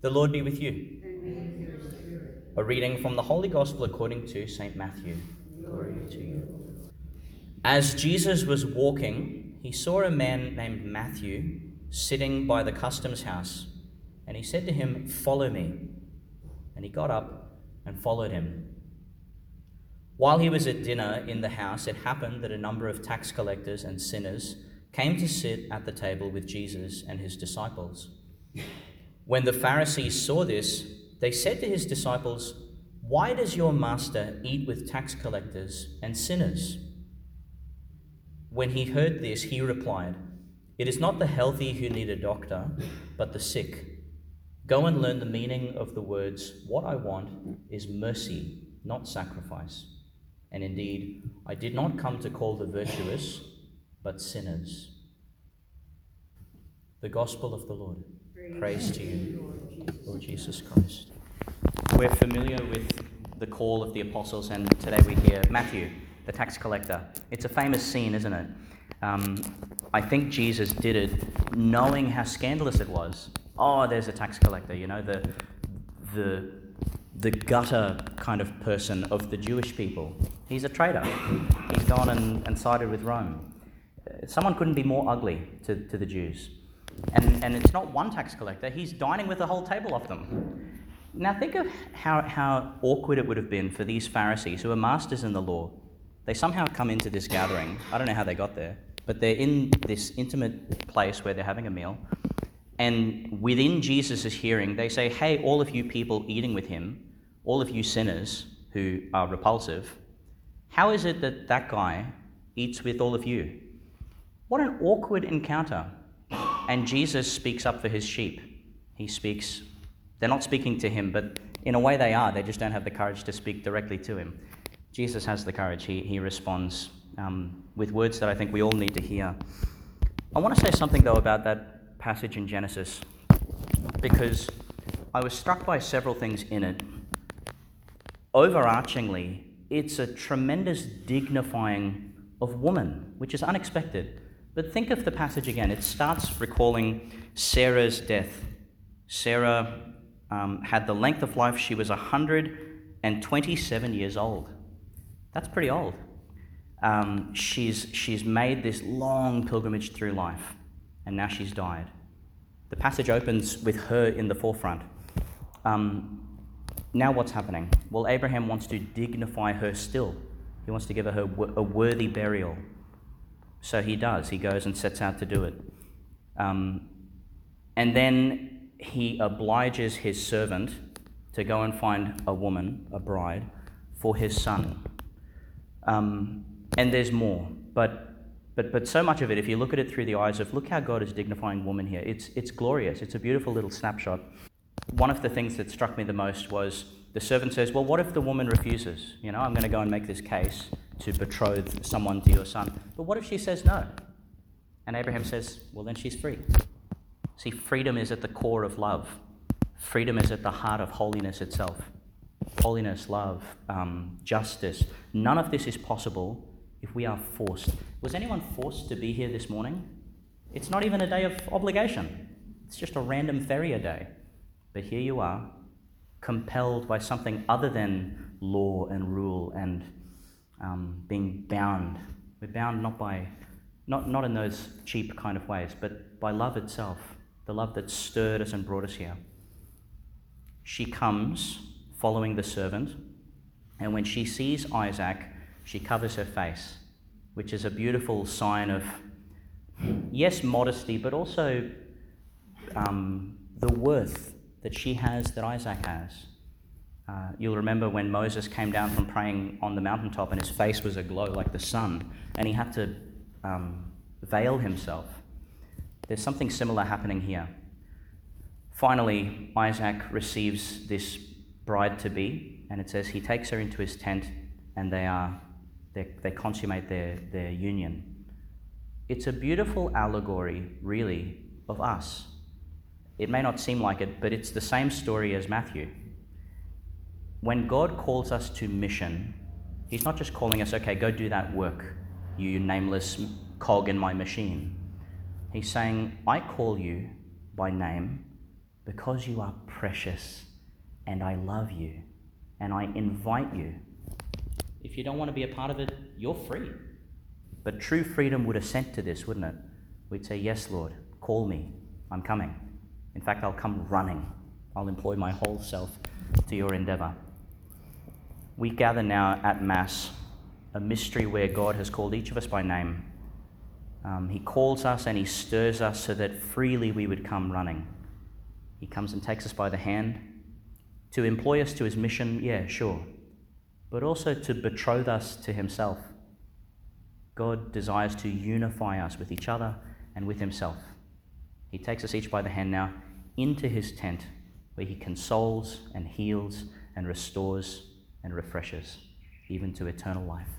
The Lord be with you. A reading from the Holy Gospel according to St. Matthew. Glory to you. As Jesus was walking, he saw a man named Matthew sitting by the customs house, and he said to him, Follow me. And he got up and followed him. While he was at dinner in the house, it happened that a number of tax collectors and sinners came to sit at the table with Jesus and his disciples. When the Pharisees saw this, they said to his disciples, Why does your master eat with tax collectors and sinners? When he heard this, he replied, It is not the healthy who need a doctor, but the sick. Go and learn the meaning of the words, What I want is mercy, not sacrifice. And indeed, I did not come to call the virtuous, but sinners. The Gospel of the Lord. Praise to you, Lord Jesus Christ. We're familiar with the call of the apostles, and today we hear Matthew, the tax collector. It's a famous scene, isn't it? Um, I think Jesus did it knowing how scandalous it was. Oh, there's a tax collector, you know, the, the, the gutter kind of person of the Jewish people. He's a traitor. He's gone and, and sided with Rome. Someone couldn't be more ugly to, to the Jews. And, and it's not one tax collector, he's dining with a whole table of them. Now, think of how, how awkward it would have been for these Pharisees who are masters in the law. They somehow come into this gathering. I don't know how they got there, but they're in this intimate place where they're having a meal. And within Jesus' hearing, they say, Hey, all of you people eating with him, all of you sinners who are repulsive, how is it that that guy eats with all of you? What an awkward encounter. And Jesus speaks up for his sheep. He speaks, they're not speaking to him, but in a way they are. They just don't have the courage to speak directly to him. Jesus has the courage. He, he responds um, with words that I think we all need to hear. I want to say something, though, about that passage in Genesis, because I was struck by several things in it. Overarchingly, it's a tremendous dignifying of woman, which is unexpected. But think of the passage again. It starts recalling Sarah's death. Sarah um, had the length of life, she was 127 years old. That's pretty old. Um, she's, she's made this long pilgrimage through life, and now she's died. The passage opens with her in the forefront. Um, now, what's happening? Well, Abraham wants to dignify her still. He wants to give her a worthy burial. So he does. He goes and sets out to do it. Um, and then he obliges his servant to go and find a woman, a bride, for his son. Um, and there's more. But, but, but so much of it, if you look at it through the eyes of, look how God is dignifying woman here. It's, it's glorious. It's a beautiful little snapshot. One of the things that struck me the most was the servant says, Well, what if the woman refuses? You know, I'm going to go and make this case to betroth someone to your son. But what if she says no? And Abraham says, Well, then she's free. See, freedom is at the core of love, freedom is at the heart of holiness itself. Holiness, love, um, justice. None of this is possible if we are forced. Was anyone forced to be here this morning? It's not even a day of obligation, it's just a random feria day. But here you are, compelled by something other than law and rule and um, being bound. We're bound not by, not, not in those cheap kind of ways, but by love itself, the love that stirred us and brought us here. She comes following the servant, and when she sees Isaac, she covers her face, which is a beautiful sign of, yes, modesty, but also um, the worth that she has that Isaac has. Uh, you'll remember when Moses came down from praying on the mountaintop and his face was aglow like the sun, and he had to um, veil himself. There's something similar happening here. Finally, Isaac receives this bride to be, and it says he takes her into his tent and they, are, they, they consummate their, their union. It's a beautiful allegory, really, of us. It may not seem like it, but it's the same story as Matthew when God calls us to mission, He's not just calling us, okay, go do that work, you nameless cog in my machine. He's saying, I call you by name because you are precious, and I love you, and I invite you. If you don't want to be a part of it, you're free. But true freedom would assent to this, wouldn't it? We'd say, Yes, Lord, call me. I'm coming. In fact, I'll come running. I'll employ my whole self to your endeavor. We gather now at Mass, a mystery where God has called each of us by name. Um, he calls us and He stirs us so that freely we would come running. He comes and takes us by the hand to employ us to His mission, yeah, sure, but also to betroth us to Himself. God desires to unify us with each other and with Himself. He takes us each by the hand now into His tent where He consoles and heals and restores and refreshes, even to eternal life.